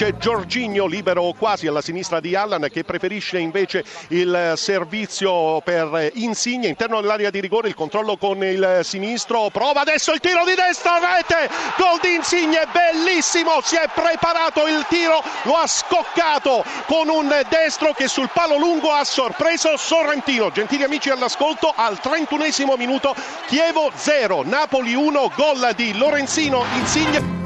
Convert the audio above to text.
C'è Giorginio, libero quasi alla sinistra di Allan che preferisce invece il servizio per Insigne, interno dell'area di rigore, il controllo con il sinistro, prova adesso il tiro di destra, rete, gol di Insigne, bellissimo, si è preparato il tiro, lo ha scoccato con un destro che sul palo lungo ha sorpreso Sorrentino. Gentili amici all'ascolto, al 31 minuto Chievo 0, Napoli 1, gol di Lorenzino Insigne.